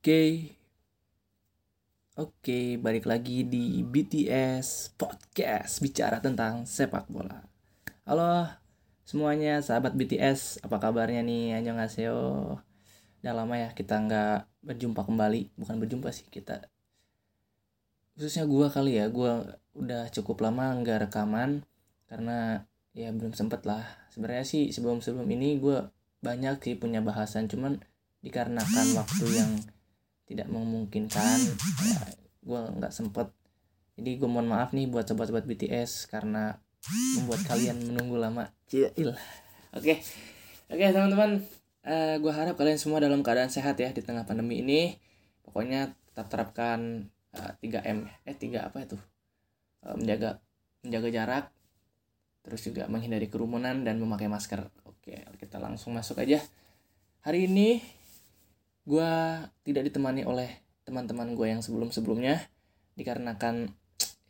Oke. Oke, balik lagi di BTS Podcast bicara tentang sepak bola. Halo semuanya, sahabat BTS, apa kabarnya nih? Annyeonghaseyo. Udah lama ya kita nggak berjumpa kembali, bukan berjumpa sih kita. Khususnya gua kali ya, gua udah cukup lama nggak rekaman karena ya belum sempet lah. Sebenarnya sih sebelum-sebelum ini gua banyak sih punya bahasan, cuman dikarenakan waktu yang tidak memungkinkan ya, gue nggak sempet jadi gue mohon maaf nih buat sobat-sobat BTS karena membuat kalian menunggu lama Cil. oke oke teman-teman uh, gue harap kalian semua dalam keadaan sehat ya di tengah pandemi ini. Pokoknya tetap terapkan uh, 3M eh 3 apa itu? Uh, menjaga menjaga jarak terus juga menghindari kerumunan dan memakai masker. Oke kita langsung masuk aja. Hari ini gue tidak ditemani oleh teman-teman gue yang sebelum-sebelumnya dikarenakan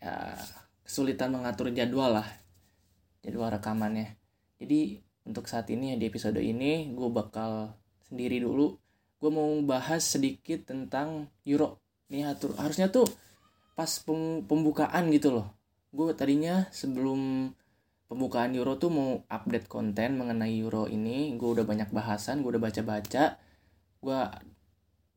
ya kesulitan mengatur jadwal lah jadwal rekamannya. Jadi untuk saat ini di episode ini gue bakal sendiri dulu. Gue mau bahas sedikit tentang Euro. Nih atur harusnya tuh pas pembukaan gitu loh. Gue tadinya sebelum pembukaan Euro tuh mau update konten mengenai Euro ini. Gue udah banyak bahasan gue udah baca-baca. Gue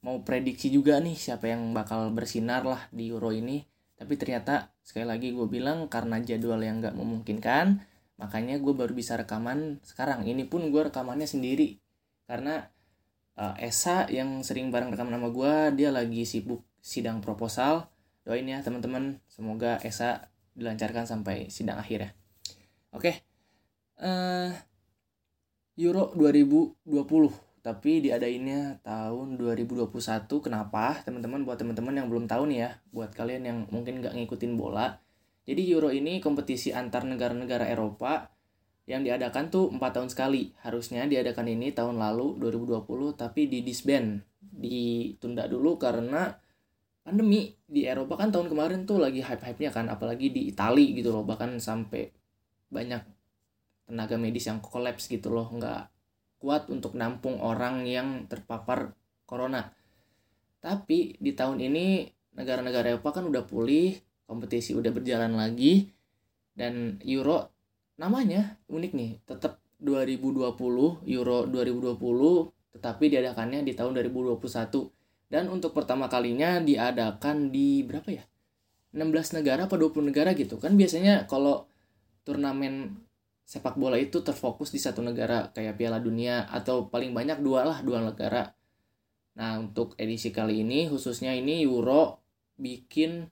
mau prediksi juga nih siapa yang bakal bersinar lah di Euro ini. Tapi ternyata sekali lagi gue bilang karena jadwal yang gak memungkinkan makanya gue baru bisa rekaman sekarang. Ini pun gue rekamannya sendiri. Karena uh, Esa yang sering bareng rekaman sama gue dia lagi sibuk sidang proposal. Doain ya teman-teman. Semoga Esa dilancarkan sampai sidang akhir ya. Oke. Okay. uh, Euro 2020 tapi diadainnya tahun 2021 kenapa? Teman-teman buat teman-teman yang belum tahu nih ya. Buat kalian yang mungkin nggak ngikutin bola jadi Euro ini kompetisi antar negara-negara Eropa yang diadakan tuh 4 tahun sekali harusnya diadakan ini tahun lalu 2020 tapi di disband ditunda dulu karena pandemi di Eropa kan tahun kemarin tuh lagi hype-hype-nya kan apalagi di Italia gitu loh bahkan sampai banyak tenaga medis yang kolaps gitu loh nggak kuat untuk nampung orang yang terpapar corona. Tapi di tahun ini negara-negara Eropa kan udah pulih, kompetisi udah berjalan lagi dan Euro namanya unik nih, tetap 2020 Euro 2020 tetapi diadakannya di tahun 2021 dan untuk pertama kalinya diadakan di berapa ya? 16 negara apa 20 negara gitu kan biasanya kalau turnamen sepak bola itu terfokus di satu negara kayak Piala Dunia atau paling banyak dua lah dua negara. Nah untuk edisi kali ini khususnya ini Euro bikin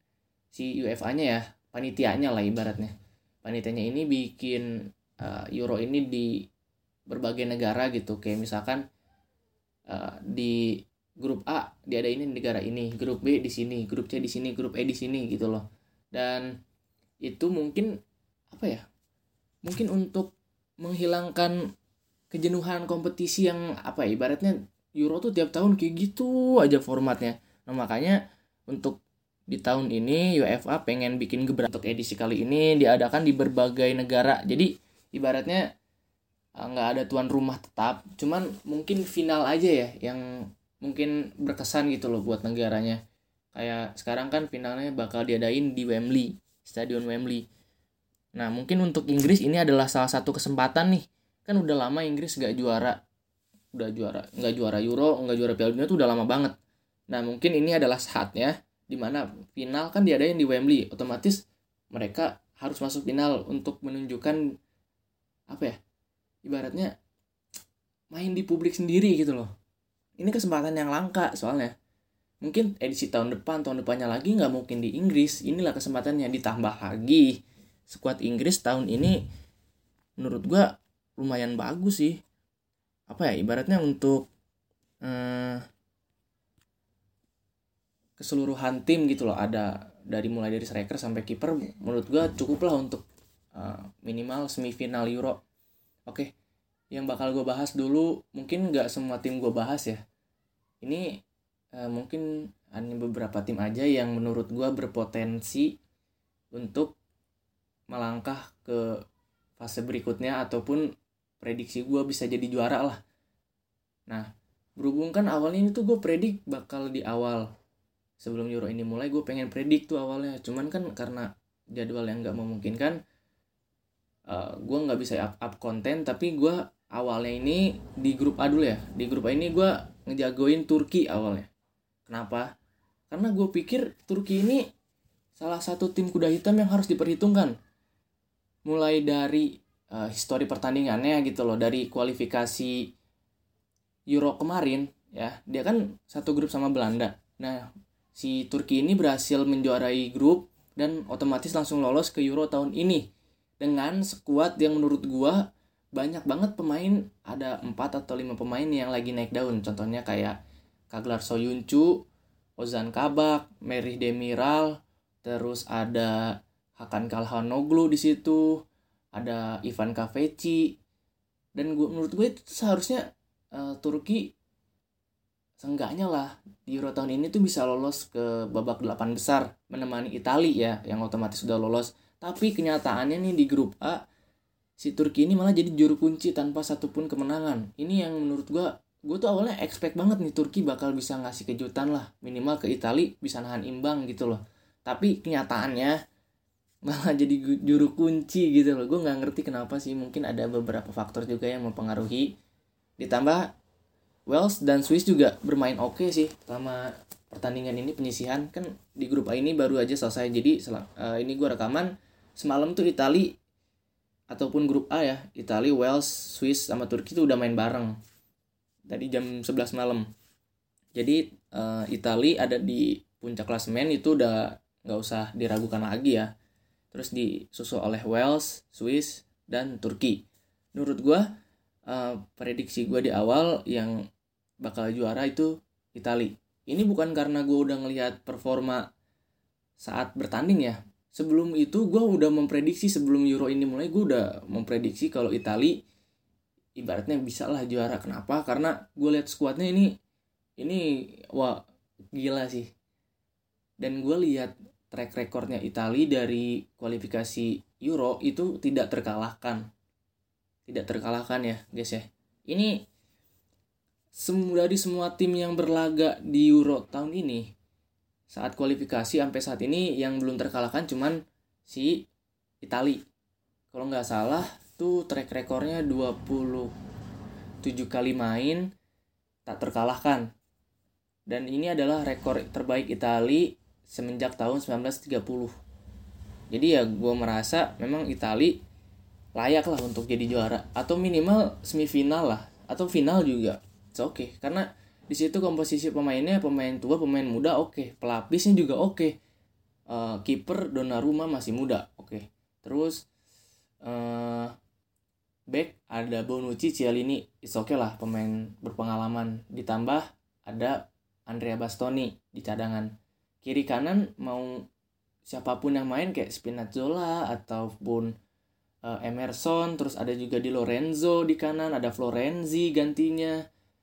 si UEFA-nya ya panitianya lah ibaratnya. Panitianya ini bikin uh, Euro ini di berbagai negara gitu kayak misalkan uh, di grup A di negara ini, grup B di sini, grup C di sini, grup E di sini gitu loh. Dan itu mungkin apa ya mungkin untuk menghilangkan kejenuhan kompetisi yang apa ya, ibaratnya Euro tuh tiap tahun kayak gitu aja formatnya. Nah makanya untuk di tahun ini UEFA pengen bikin gebrak untuk edisi kali ini diadakan di berbagai negara. Jadi ibaratnya eh, nggak ada tuan rumah tetap, cuman mungkin final aja ya yang mungkin berkesan gitu loh buat negaranya. Kayak sekarang kan finalnya bakal diadain di Wembley, Stadion Wembley. Nah, mungkin untuk Inggris ini adalah salah satu kesempatan nih. Kan udah lama Inggris gak juara. Udah juara, nggak juara Euro, nggak juara Piala Dunia tuh udah lama banget. Nah, mungkin ini adalah saatnya di mana final kan diadain di Wembley. Otomatis mereka harus masuk final untuk menunjukkan apa ya? Ibaratnya main di publik sendiri gitu loh. Ini kesempatan yang langka soalnya. Mungkin edisi tahun depan, tahun depannya lagi nggak mungkin di Inggris. Inilah kesempatannya ditambah lagi skuad Inggris tahun ini menurut gue lumayan bagus sih apa ya ibaratnya untuk eh, keseluruhan tim gitu loh. Ada dari mulai dari striker sampai kiper menurut gue cukup lah untuk uh, minimal semifinal Euro. Oke yang bakal gue bahas dulu mungkin nggak semua tim gue bahas ya. Ini uh, mungkin hanya beberapa tim aja yang menurut gue berpotensi untuk melangkah ke fase berikutnya ataupun prediksi gue bisa jadi juara lah. Nah berhubung kan awalnya itu gue predik bakal di awal sebelum Euro ini mulai gue pengen predik tuh awalnya. Cuman kan karena jadwal yang nggak memungkinkan uh, gue nggak bisa up up konten tapi gue awalnya ini di grup A dulu ya. Di grup A ini gue ngejagoin Turki awalnya. Kenapa? Karena gue pikir Turki ini salah satu tim kuda hitam yang harus diperhitungkan. Mulai dari uh, histori pertandingannya gitu loh. Dari kualifikasi Euro kemarin ya. Dia kan satu grup sama Belanda. Nah si Turki ini berhasil menjuarai grup dan otomatis langsung lolos ke Euro tahun ini. Dengan skuad yang menurut gua banyak banget pemain. Ada 4 atau 5 pemain yang lagi naik daun. Contohnya kayak Kaglar Soyuncu Ozan Kabak, Merih Demiral, terus ada Hakan Kalhanoglu di situ, ada Ivan Kaveci, dan gue menurut gue itu seharusnya uh, Turki seenggaknya lah di Euro tahun ini tuh bisa lolos ke babak delapan besar menemani Italia ya yang otomatis sudah lolos. Tapi kenyataannya nih di grup A si Turki ini malah jadi juru kunci tanpa satupun kemenangan. Ini yang menurut gue gue tuh awalnya expect banget nih Turki bakal bisa ngasih kejutan lah. Minimal ke Italia bisa nahan imbang gitu loh. Tapi kenyataannya malah jadi juru kunci gitu loh. Gue nggak ngerti kenapa sih mungkin ada beberapa faktor juga yang mempengaruhi. Ditambah Wales dan Swiss juga bermain oke okay sih selama pertandingan ini penyisihan. Kan di grup A ini baru aja selesai jadi selang, uh, ini gue rekaman semalam tuh Italia ataupun grup A ya Italia Wales Swiss sama Turki tuh udah main bareng tadi jam 11 malam. Jadi uh, Itali ada di puncak klasemen itu udah nggak usah diragukan lagi ya. Terus disusul oleh Wales Swiss dan Turki. Menurut gue uh, prediksi gue di awal yang bakal juara itu Itali. Ini bukan karena gue udah ngelihat performa saat bertanding ya. Sebelum itu gue udah memprediksi sebelum Euro ini mulai gue udah memprediksi kalau Italia ibaratnya bisa lah juara. Kenapa? Karena gue lihat skuadnya ini ini wah gila sih. Dan gue lihat track recordnya Italia dari kualifikasi Euro itu tidak terkalahkan tidak terkalahkan ya guys ya ini semua dari semua tim yang berlaga di Euro tahun ini saat kualifikasi sampai saat ini yang belum terkalahkan cuman si Italia kalau nggak salah itu track rekornya 27 kali main tak terkalahkan. Dan ini adalah rekor terbaik Itali semenjak tahun 1930. Jadi ya gue merasa memang Itali layak lah untuk jadi juara atau minimal semifinal lah atau final juga. Oke okay karena di situ komposisi pemainnya pemain tua pemain muda oke okay. pelapisnya juga oke okay. uh, kiper Donnarumma masih muda oke okay. terus uh, back ada Bonucci, Cialini, it's okay lah pemain berpengalaman. Ditambah ada Andrea Bastoni di cadangan. Kiri kanan mau siapa pun yang main kayak Spinazzola ataupun uh, Emerson, terus ada juga di Lorenzo di kanan, ada Florenzi gantinya.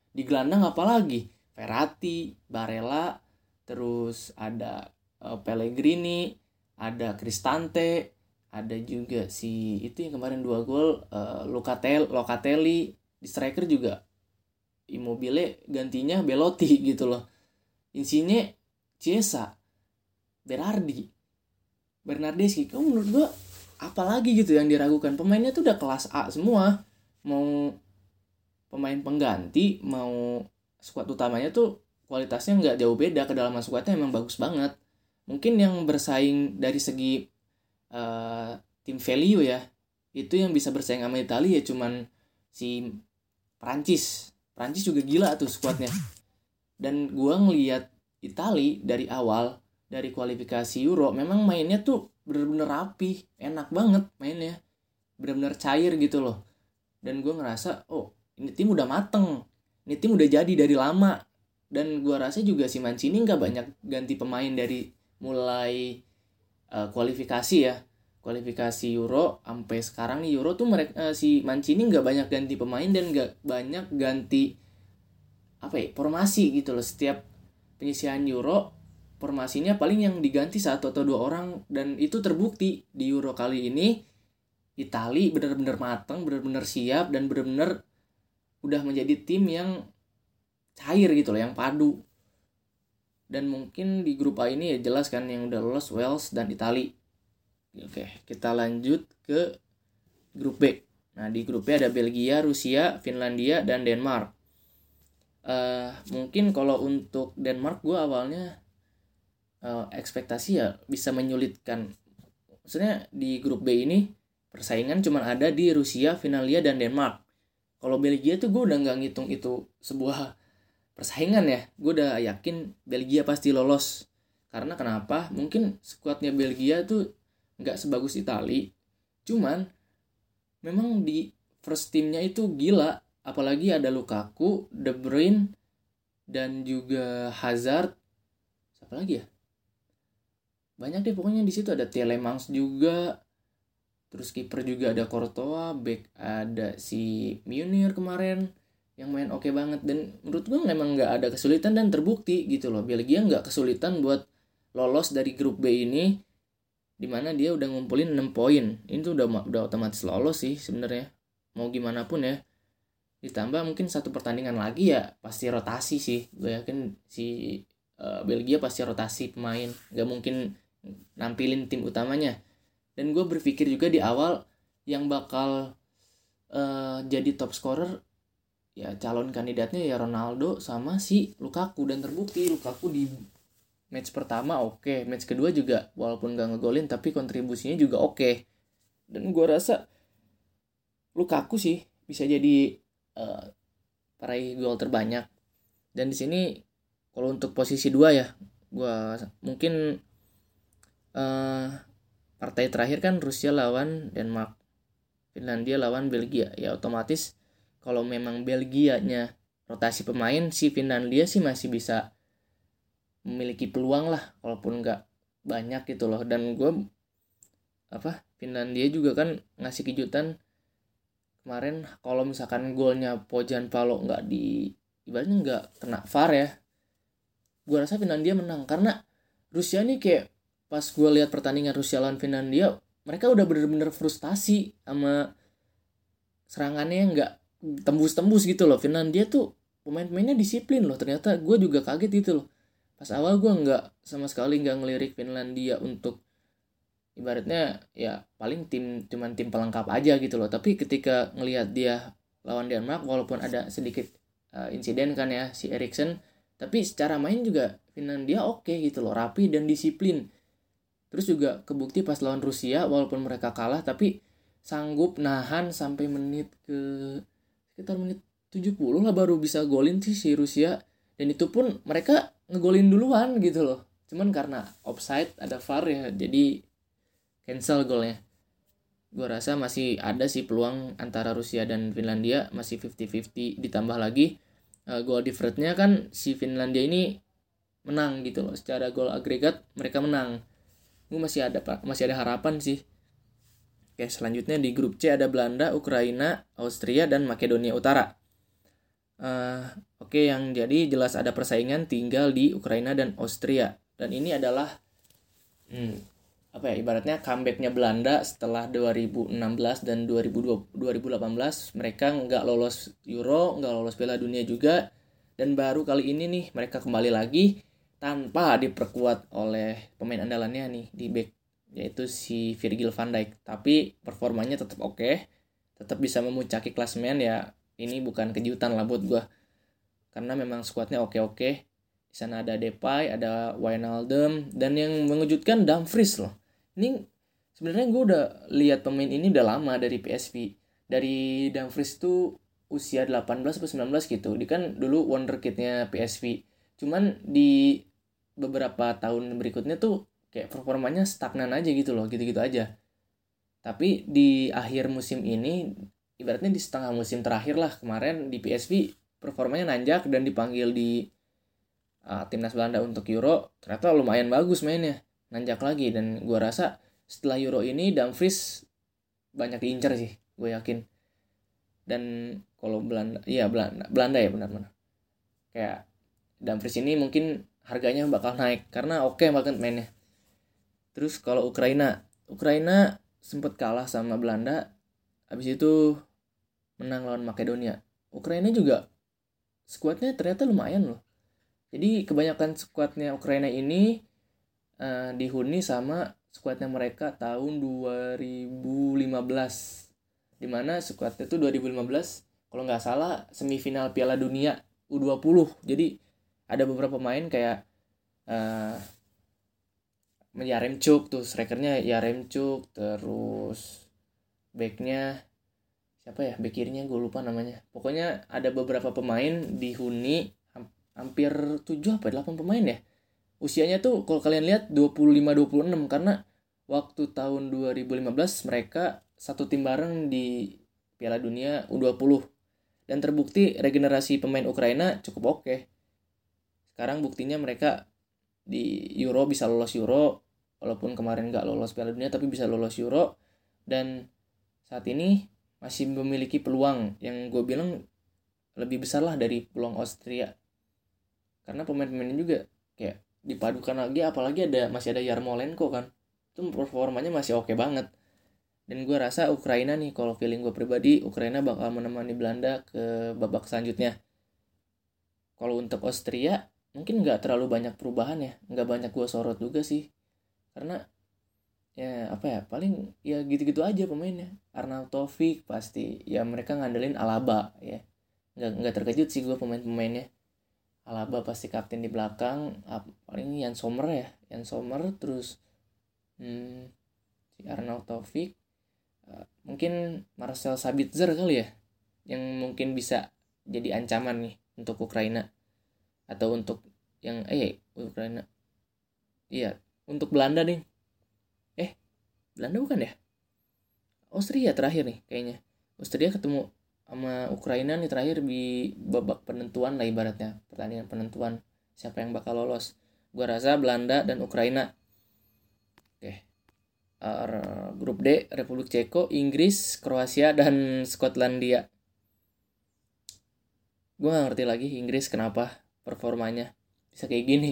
Di gelandang apalagi? Ferrati, Barella, terus ada uh, Pellegrini, ada Cristante, ada juga si itu yang kemarin dua gol uh, Locatel Locatelli di striker juga Immobile gantinya Belotti gitu loh Insigne Chiesa Berardi Bernardeschi kamu menurut gua apalagi gitu yang diragukan pemainnya tuh udah kelas A semua. Mau pemain pengganti mau skuad utamanya tuh kualitasnya nggak jauh beda kedalaman skuadnya emang bagus banget. Mungkin yang bersaing dari segi uh, tim value ya itu yang bisa bersaing sama Italia ya cuman si Prancis. Prancis juga gila tuh skuadnya. Dan gua ngelihat Italia dari awal dari kualifikasi Euro memang mainnya tuh bener-bener rapi enak banget mainnya. Bener-bener cair gitu loh. Dan gue ngerasa oh ini tim udah mateng. Ini tim udah jadi dari lama. Dan gue rasa juga si Mancini nggak banyak ganti pemain dari mulai uh, kualifikasi ya. Kualifikasi Euro sampai sekarang nih Euro tuh mereka uh, si Mancini nggak banyak ganti pemain dan nggak banyak ganti apa ya formasi gitu loh. Setiap penyisian Euro formasinya paling yang diganti satu atau dua orang dan itu terbukti di Euro kali ini Itali benar-benar matang, benar-benar siap dan benar-benar udah menjadi tim yang cair gitu loh, yang padu. Dan mungkin di grup A ini ya jelas kan yang udah lolos Wales dan Itali. Oke, kita lanjut ke grup B. Nah, di grup B ada Belgia, Rusia, Finlandia, dan Denmark. Uh, mungkin kalau untuk Denmark gue awalnya uh, ekspektasi ya bisa menyulitkan. Maksudnya di grup B ini persaingan cuma ada di Rusia, Finlandia, dan Denmark. Kalau Belgia tuh gue udah nggak ngitung itu sebuah persaingan ya. Gue udah yakin Belgia pasti lolos. Karena kenapa? Mungkin skuadnya Belgia tuh nggak sebagus Itali. Cuman memang di first teamnya itu gila apalagi ada Lukaku, De Bruyne dan juga Hazard siapa lagi ya banyak deh pokoknya di situ ada Telemans juga terus kiper juga ada Courtois back ada si Munir kemarin yang main oke okay banget. Dan menurut gue memang nggak ada kesulitan dan terbukti gitu loh. Belgia nggak kesulitan buat lolos dari grup B ini di mana dia udah ngumpulin 6 poin. Ini tuh udah udah otomatis lolos sih sebenarnya. Mau gimana pun ya. Ditambah mungkin satu pertandingan lagi ya pasti rotasi sih. Gue yakin si uh, Belgia pasti rotasi pemain. Nggak mungkin nampilin tim utamanya dan gue berpikir juga di awal yang bakal uh, jadi top scorer ya calon kandidatnya ya Ronaldo sama si Lukaku dan terbukti Lukaku di match pertama oke okay. match kedua juga walaupun gak ngegolin tapi kontribusinya juga oke okay. dan gue rasa Lukaku sih bisa jadi uh, peraih gol terbanyak dan di sini kalau untuk posisi dua ya gue mungkin uh, partai terakhir kan Rusia lawan Denmark. Finlandia lawan Belgia. Ya otomatis kalau memang Belgia nya rotasi pemain si Finlandia sih masih bisa memiliki peluang lah walaupun nggak banyak gitu loh. Dan gue apa Finlandia juga kan ngasih kejutan kemarin. Kalau misalkan golnya Pojan Palo nggak di ibaratnya nggak kena VAR ya gue rasa Finlandia menang. Karena Rusia nih kayak pas gue lihat pertandingan Rusia lawan Finlandia mereka udah bener-bener frustasi sama serangannya nggak tembus-tembus gitu loh. Finlandia tuh pemain-pemainnya disiplin loh. Ternyata gue juga kaget gitu loh. Pas awal gue nggak sama sekali nggak ngelirik Finlandia untuk ibaratnya ya paling tim cuman tim pelengkap aja gitu loh. Tapi ketika ngelihat dia lawan Denmark walaupun ada sedikit uh, insiden kan ya si Eriksen tapi secara main juga Finlandia oke okay gitu loh. Rapi dan disiplin terus juga kebukti pas lawan Rusia walaupun mereka kalah tapi sanggup nahan sampai menit ke sekitar menit 70 lah baru bisa golin sih si Rusia. Dan itu pun mereka ngegolin duluan gitu loh. Cuman karena offside ada VAR ya jadi cancel golnya. Gue rasa masih ada sih peluang antara Rusia dan Finlandia masih 50-50 ditambah lagi uh, gol differentnya kan si Finlandia ini menang gitu loh. Secara gol agregat mereka menang gue masih ada masih ada harapan sih. Oke selanjutnya di grup C ada Belanda Ukraina Austria dan Makedonia Utara. Uh, Oke, yang jadi jelas ada persaingan tinggal di Ukraina dan Austria. Dan ini adalah hmm, apa ya ibaratnya comebacknya Belanda setelah 2016 dan 2020, 2018 mereka nggak lolos Euro, nggak lolos Piala Dunia juga. Dan baru kali ini nih mereka kembali lagi tanpa diperkuat oleh pemain andalannya nih di back yaitu si Virgil van Dijk. Tapi performanya tetap oke, okay, tetap bisa memuncaki klasmen ya. Ini bukan kejutan lah buat gue karena memang skuadnya oke-oke. Di sana ada Depay, ada Wijnaldum dan yang mengejutkan Dumfries loh. Ini sebenarnya gue udah lihat pemain ini udah lama dari PSV. Dari Dumfries tuh usia 18 atau 19 gitu. Dia kan dulu wonderkidnya PSV. Cuman di beberapa tahun berikutnya tuh kayak performanya stagnan aja gitu loh, gitu-gitu aja. Tapi di akhir musim ini, ibaratnya di setengah musim terakhir lah kemarin di PSV performanya nanjak dan dipanggil di uh, timnas Belanda untuk Euro ternyata lumayan bagus mainnya nanjak lagi. Dan gue rasa setelah Euro ini Dumfries banyak diincar sih gue yakin. Dan kalau Belanda iya Belanda Belanda ya benar-benar. Kayak Dumfries ini mungkin harganya bakal naik karena oke okay banget mainnya. Terus kalau Ukraina Ukraina sempat kalah sama Belanda habis itu menang lawan Makedonia. Ukraina juga skuadnya ternyata lumayan loh. Jadi kebanyakan skuadnya Ukraina ini uh, dihuni sama skuadnya mereka tahun 2015 di mana skuadnya itu 2015 kalau nggak salah semifinal Piala Dunia U20 jadi ada beberapa pemain kayak uh, Yaremchuk tuh strikernya Yaremchuk terus backnya siapa ya? Back kirinya gue lupa namanya. Pokoknya ada beberapa pemain dihuni hampir 7 apa 8 pemain ya? Usianya tuh kalau kalian lihat 25 26 karena waktu tahun 2015 mereka satu tim bareng di Piala Dunia U20 dan terbukti regenerasi pemain Ukraina cukup oke. Sekarang buktinya mereka di Euro bisa lolos Euro walaupun kemarin nggak lolos Piala Dunia tapi bisa lolos Euro. Dan saat ini masih memiliki peluang yang gue bilang lebih besar lah dari peluang Austria. Karena pemain-pemainnya juga kayak dipadukan lagi apalagi ada masih ada Yarmolenko kan. Itu performanya masih oke banget. Dan gue rasa Ukraina nih kalau feeling gue pribadi Ukraina bakal menemani Belanda ke babak selanjutnya. Kalau untuk Austria mungkin nggak terlalu banyak perubahan ya nggak banyak gue sorot juga sih. Karena ya apa ya paling ya gitu-gitu aja pemainnya. Arnold Taufik pasti ya mereka ngandelin Alaba ya. Nggak nggak terkejut sih gue pemain-pemainnya. Alaba pasti kapten di belakang paling Jan Sommer ya Jan Sommer terus hmm, si Arnold Taufik. Mungkin Marcel Sabitzer kali ya yang mungkin bisa jadi ancaman nih untuk Ukraina atau untuk yang eh Ukraina. Iya untuk Belanda nih. Eh Belanda bukan ya? Austria terakhir nih kayaknya. Austria ketemu sama Ukraina nih terakhir di babak penentuan lah ibaratnya. Pertandingan penentuan siapa yang bakal lolos. Gua rasa Belanda dan Ukraina. Oke. Uh, grup D Republik Ceko, Inggris, Kroasia dan Skotlandia. Gue gak ngerti lagi Inggris kenapa performanya bisa kayak gini.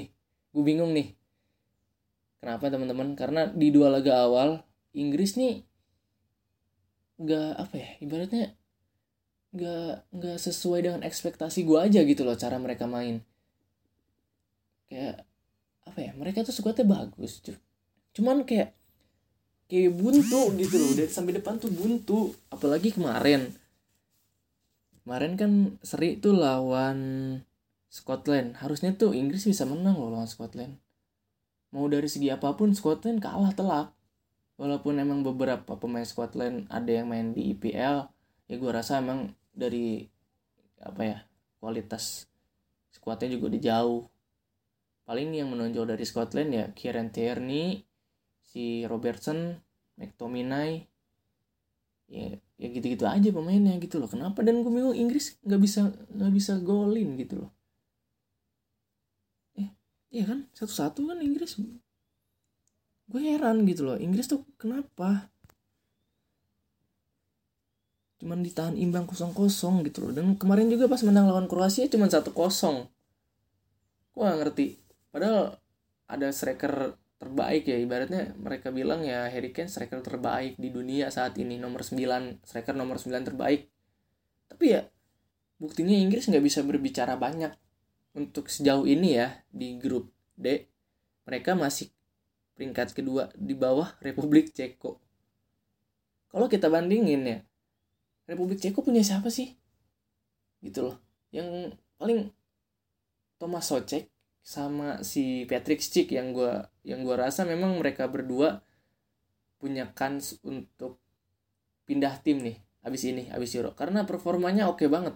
Gue bingung nih. Kenapa teman-teman? Karena di dua laga awal Inggris nih gak apa ya ibaratnya gak gak sesuai dengan ekspektasi gue aja gitu loh cara mereka main kayak apa ya mereka tuh skuadnya bagus cuman kayak kayak buntu gitu loh dari sampai depan tuh buntu apalagi kemarin kemarin kan seri tuh lawan Scotland. Harusnya tuh Inggris bisa menang loh lawan Scotland. Mau dari segi apa pun Scotland kalah telak. Walaupun emang beberapa pemain Scotland ada yang main di IPL ya gue rasa emang dari apa ya kualitas skuadnya juga udah jauh. Paling yang menonjol dari Scotland ya Kieran Tierney si Robertson McTominay. Ya ya gitu-gitu aja pemainnya gitu loh. Kenapa? Dan gue bingung Inggris nggak bisa nggak bisa golin gitu loh iya kan? Satu-satu kan Inggris. Gue heran gitu loh Inggris tuh kenapa? Cuman ditahan imbang kosong-kosong gitu loh. Dan kemarin juga pas menang lawan Kroasia cuman satu kosong. Gue gak ngerti. Padahal ada striker terbaik ya ibaratnya mereka bilang ya Harry Kane striker terbaik di dunia saat ini. Nomor 9 striker nomor 9 terbaik. Tapi ya buktinya Inggris nggak bisa berbicara banyak untuk sejauh ini ya di grup D mereka masih peringkat kedua di bawah Republik Ceko. Kalau kita bandingin ya Republik Ceko punya siapa sih? Gitu loh. Yang paling Thomas Socek sama si Patrick Schick yang gue yang gue rasa memang mereka berdua punya kans untuk pindah tim nih abis ini abis Euro. Karena performanya oke okay banget.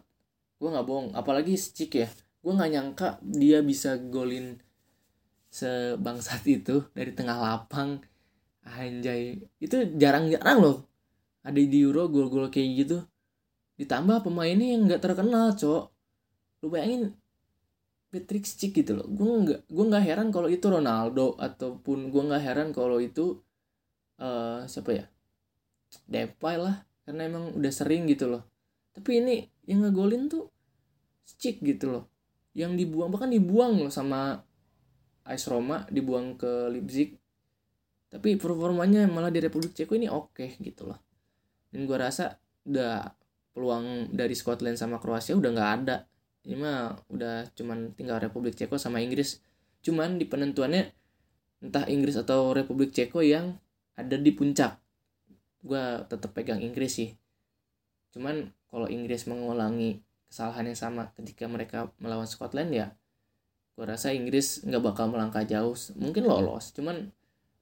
Gue nggak bohong apalagi Schick ya gue nggak nyangka dia bisa golin sebangsat itu dari tengah lapang. Anjay. Itu jarang-jarang loh. Ada di Euro gol-gol kayak gitu. Ditambah pemainnya yang nggak terkenal cok. Lu bayangin Patrick Schick gitu loh. Gue nggak gue nggak heran kalau itu Ronaldo ataupun gue nggak heran kalau itu uh, siapa ya? Depay lah karena emang udah sering gitu loh. Tapi ini yang ngegolin tuh Schick gitu loh yang dibuang bahkan dibuang loh sama AS Roma dibuang ke Leipzig. Tapi performanya malah di Republik Ceko ini oke okay, gitu loh. Dan gue rasa udah peluang dari Scotland sama Kroasia udah nggak ada. Ini mah udah cuman tinggal Republik Ceko sama Inggris. Cuman di penentuannya entah Inggris atau Republik Ceko yang ada di puncak. Gue tetap pegang Inggris sih. Cuman kalau Inggris mengulangi kesalahan yang sama ketika mereka melawan Scotland ya gue rasa Inggris nggak bakal melangkah jauh. Mungkin lolos cuman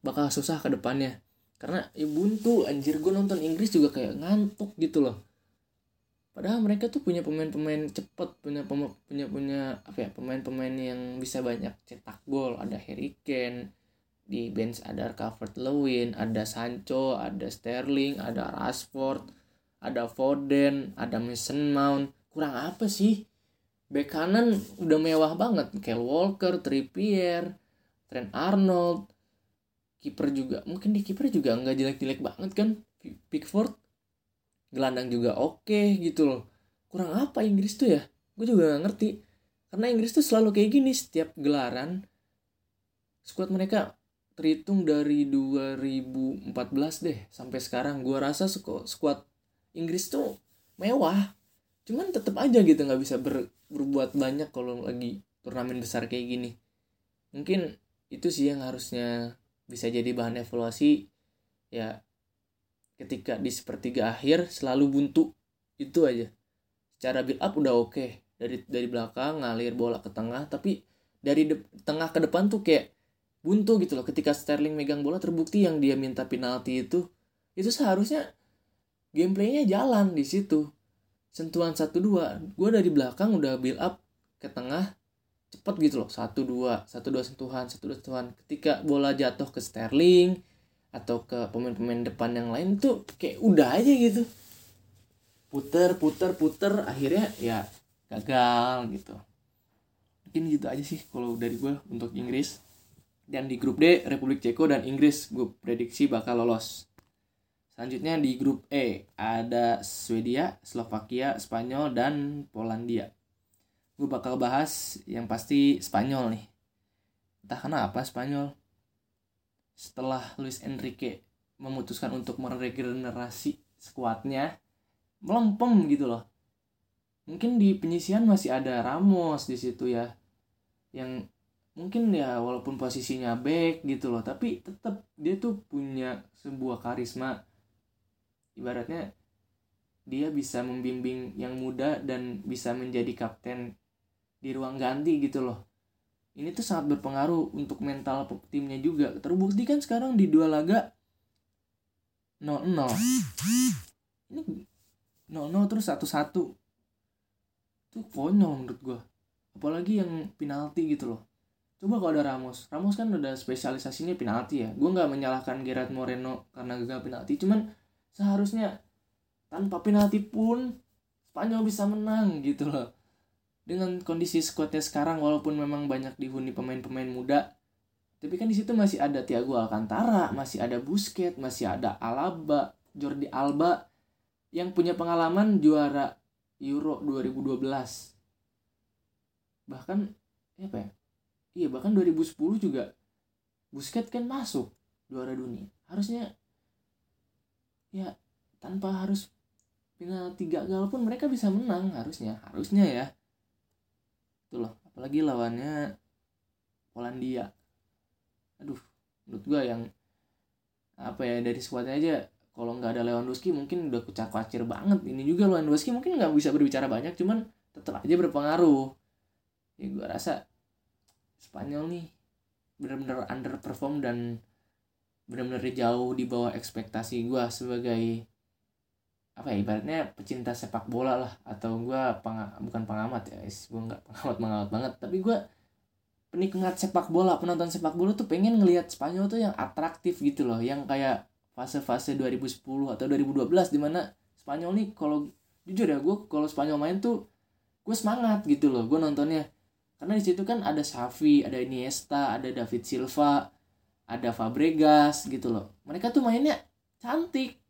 bakal susah ke depannya. Karena ya buntu anjir. Gue nonton Inggris juga kayak ngantuk gitu loh. Padahal mereka tuh punya pemain-pemain cepet punya punya punya apa ya pemain-pemain yang bisa banyak cetak gol. Ada Harry Kane di bench ada Calvert Lewin ada Sancho ada Sterling ada Rashford ada Foden ada Mason Mount kurang apa sih? Back kanan udah mewah banget. Kyle Walker Trippier Trent Arnold. Kiper juga mungkin di kiper juga nggak jelek-jelek banget kan? Pickford. Gelandang juga oke okay, gitu loh. Kurang apa Inggris tuh ya? Gue juga gak ngerti. Karena Inggris tuh selalu kayak gini setiap gelaran. Squad mereka terhitung dari 2014 deh sampai sekarang. Gue rasa squad Inggris tuh mewah cuman tetap aja gitu nggak bisa ber, berbuat banyak kalau lagi turnamen besar kayak gini. Mungkin itu sih yang harusnya bisa jadi bahan evaluasi. Ya ketika di sepertiga akhir selalu buntu. Itu aja. Secara build up udah oke. Okay. dari dari belakang ngalir bola ke tengah tapi dari de, tengah ke depan tuh kayak buntu gitu loh. Ketika Sterling megang bola terbukti yang dia minta penalti itu itu seharusnya gameplaynya jalan di situ sentuhan satu dua. Gue dari belakang udah build up ke tengah cepet gitu loh. Satu dua satu dua sentuhan satu dua sentuhan. Ketika bola jatuh ke Sterling atau ke pemain-pemain depan yang lain tuh kayak udah aja gitu. Puter puter puter akhirnya ya gagal gitu. Mungkin gitu aja sih kalau dari gue untuk Inggris. Dan di grup D Republik Ceko dan Inggris gue prediksi bakal lolos selanjutnya di grup E ada Swedia Slovakia Spanyol dan Polandia. Gue bakal bahas yang pasti Spanyol nih. Entah kenapa Spanyol setelah Luis Enrique memutuskan untuk meregenerasi skuadnya melempem gitu loh. Mungkin di penyisian masih ada Ramos di situ ya yang mungkin ya walaupun posisinya back gitu loh tapi tetap dia tuh punya sebuah karisma ibaratnya dia bisa membimbing yang muda dan bisa menjadi kapten di ruang ganti gitu loh. Ini tuh sangat berpengaruh untuk mental timnya juga. Terbukti kan sekarang di dua laga 0-0 ini 0-0 terus 1-1 tuh konyol menurut gue apalagi yang penalti gitu loh. Coba kalau ada Ramos. Ramos kan udah spesialisasinya penalti ya. Gue nggak menyalahkan Gerard Moreno karena gagal penalti. Cuman seharusnya tanpa penalti pun Spanyol bisa menang gitu loh. Dengan kondisi skuadnya sekarang walaupun memang banyak dihuni pemain-pemain muda tapi kan di situ masih ada Thiago Alcantara masih ada Busquets masih ada Alaba Jordi Alba yang punya pengalaman juara Euro 2012 bahkan apa ya? Iya bahkan 2010 juga Busquets kan masuk juara dunia. Harusnya ya tanpa harus penalti gagal pun mereka bisa menang harusnya harusnya ya. Itu loh apalagi lawannya Polandia. Aduh menurut gue yang apa ya dari squadnya aja kalau nggak ada Lewandowski mungkin udah kucak kacir banget. Ini juga Lewandowski mungkin nggak bisa berbicara banyak cuman tetap aja berpengaruh. Ya gue rasa Spanyol nih benar-benar underperform dan benar-benar jauh di bawah ekspektasi gue sebagai apa ya ibaratnya pecinta sepak bola lah. Atau gue peng, bukan pengamat ya gue nggak pengamat pengamat banget. Tapi gue penikmat sepak bola penonton sepak bola tuh pengen ngelihat Spanyol tuh yang atraktif gitu loh. Yang kayak fase-fase 2010 atau 2012 di mana Spanyol nih kalau jujur ya gue kalau Spanyol main tuh gue semangat gitu loh gue nontonnya. Karena di situ kan ada Xavi ada Iniesta ada David Silva ada Fabregas gitu loh. Mereka tuh mainnya cantik.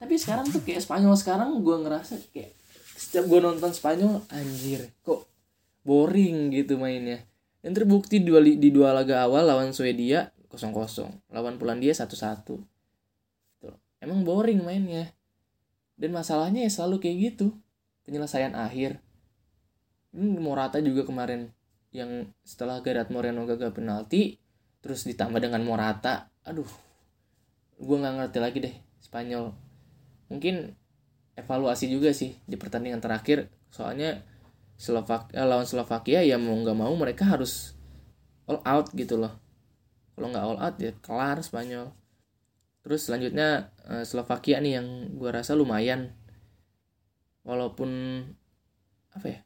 Tapi sekarang tuh kayak Spanyol sekarang gue ngerasa kayak setiap gue nonton Spanyol anjir kok boring gitu mainnya. Dan terbukti di dua, di dua laga awal lawan Swedia 0-0 lawan Polandia 1-1 emang boring mainnya. Dan masalahnya ya selalu kayak gitu. Penyelesaian akhir. Ini Morata juga kemarin yang setelah Gareth Moreno gagal penalti terus ditambah dengan Morata aduh gue nggak ngerti lagi deh Spanyol. Mungkin evaluasi juga sih di pertandingan terakhir. Soalnya Slovak eh, lawan Slovakia ya mau nggak mau mereka harus all out gitu loh. Kalau nggak all out ya kelar Spanyol. Terus selanjutnya eh, Slovakia nih yang gue rasa lumayan. Walaupun apa ya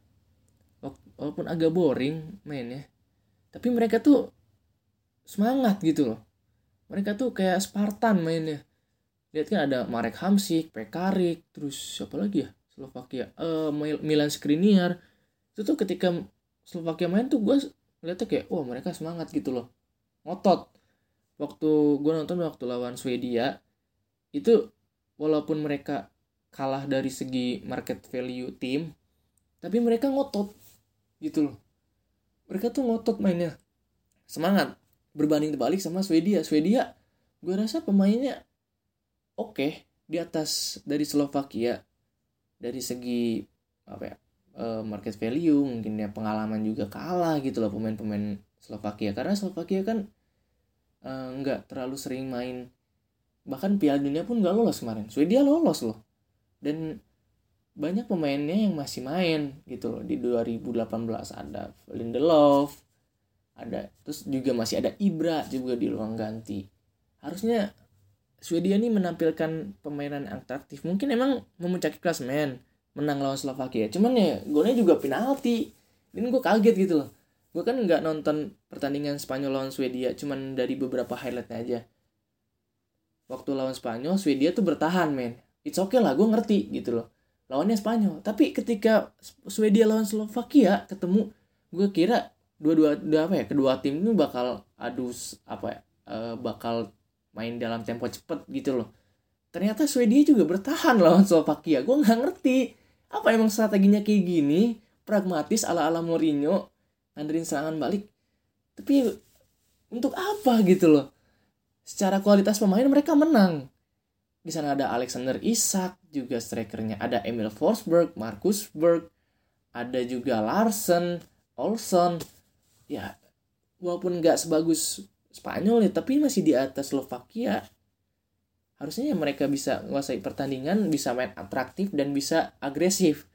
walaupun agak boring mainnya. Tapi mereka tuh semangat gitu loh. Mereka tuh kayak Spartan mainnya. Lihat kan ada Marek Hamsik, Pekarik, terus siapa lagi ya? Slovakia, uh, Milan Skriniar. Itu tuh ketika Slovakia main tuh gue ngeliatnya kayak wah mereka semangat gitu loh. Ngotot. Waktu gue nonton waktu lawan Swedia itu walaupun mereka kalah dari segi market value tim tapi mereka ngotot gitu loh. Mereka tuh ngotot mainnya. Semangat berbanding terbalik sama Swedia. Swedia gue rasa pemainnya oke okay, di atas dari Slovakia dari segi apa ya uh, market value mungkin ya pengalaman juga kalah gitu loh pemain-pemain Slovakia. Karena Slovakia kan uh, nggak terlalu sering main. Bahkan Piala Dunia pun nggak lolos kemarin. Swedia lolos loh. Dan banyak pemainnya yang masih main gitu loh. Di 2018 ada Lindelof ada. Terus juga masih ada Ibra juga di ruang ganti. Harusnya Swedia ini menampilkan permainan yang atraktif. Mungkin emang memuncaki klasmen menang lawan Slovakia. Cuman ya golnya juga penalti. Dan gue kaget gitu loh. Gue kan nggak nonton pertandingan Spanyol lawan Swedia cuman dari beberapa highlightnya aja. Waktu lawan Spanyol Swedia tuh bertahan men. It's okay lah gue ngerti gitu loh. Lawannya Spanyol. Tapi ketika Swedia lawan Slovakia ketemu gue kira dua-dua apa ya? Kedua tim ini bakal adu apa ya uh, bakal main dalam tempo cepet gitu loh. Ternyata Swedia juga bertahan lawan Slovakia. Gue nggak ngerti apa emang strateginya kayak gini. Pragmatis ala ala Mourinho nganderin serangan balik. Tapi untuk apa gitu loh? Secara kualitas pemain mereka menang. Di sana ada Alexander Isak juga strikernya. Ada Emil Forsberg Marcus Berg. Ada juga Larsen Olson ya walaupun nggak sebagus Spanyol ya tapi masih di atas Slovakia. Harusnya ya mereka bisa menguasai pertandingan bisa main atraktif dan bisa agresif.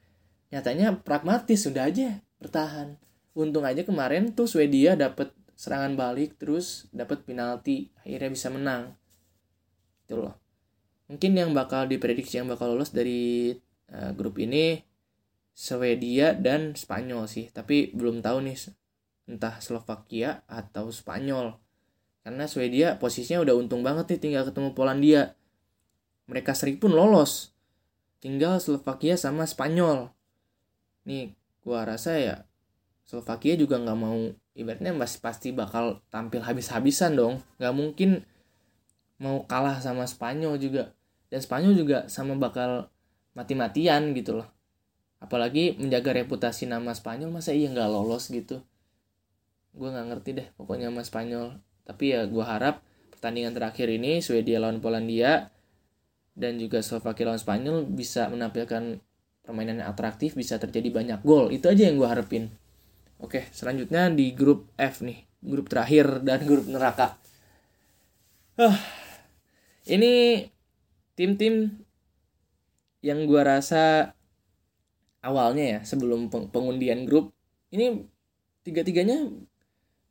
Nyatanya pragmatis sudah aja bertahan. Untung aja kemarin tuh Swedia dapat serangan balik terus dapat penalti akhirnya bisa menang. Itu loh. Mungkin yang bakal diprediksi yang bakal lolos dari uh, grup ini Swedia dan Spanyol sih. Tapi belum tahu nih entah Slovakia atau Spanyol. Karena Swedia posisinya udah untung banget nih tinggal ketemu Polandia. Mereka seri pun lolos. Tinggal Slovakia sama Spanyol. Nih, gua rasa ya Slovakia juga nggak mau ibaratnya masih pasti bakal tampil habis-habisan dong. Nggak mungkin mau kalah sama Spanyol juga. Dan Spanyol juga sama bakal mati-matian gitu loh. Apalagi menjaga reputasi nama Spanyol masa iya nggak lolos gitu gue nggak ngerti deh pokoknya sama Spanyol. Tapi ya gue harap pertandingan terakhir ini Swedia lawan Polandia dan juga Slovakia lawan Spanyol bisa menampilkan permainan yang atraktif bisa terjadi banyak gol. Itu aja yang gue harapin. Oke selanjutnya di grup F nih. Grup terakhir dan grup neraka. Huh, ini tim-tim yang gue rasa awalnya ya sebelum pengundian grup ini tiga-tiganya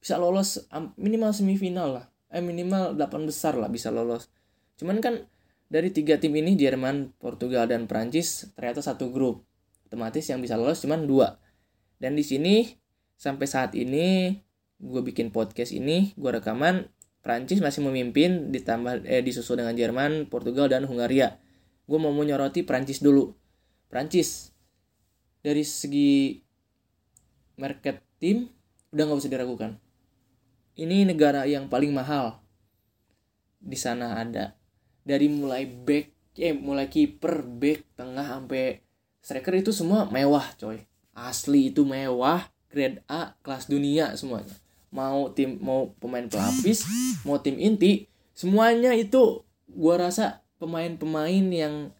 bisa lolos minimal semifinal lah. Eh minimal 8 besar lah bisa lolos. Cuman kan dari tiga tim ini Jerman Portugal dan Prancis ternyata satu grup. Otomatis yang bisa lolos cuman dua. Dan di sini sampai saat ini gue bikin podcast ini gue rekaman Prancis masih memimpin ditambah eh disusul dengan Jerman Portugal dan Hungaria. Gue mau menyoroti Prancis dulu. Prancis dari segi market tim udah nggak usah diragukan ini negara yang paling mahal. Di sana ada. Dari mulai back eh mulai kiper back tengah sampai striker itu semua mewah coy. Asli itu mewah. Grade A kelas dunia semuanya. Mau tim mau pemain pelapis mau tim inti semuanya itu gua rasa pemain-pemain yang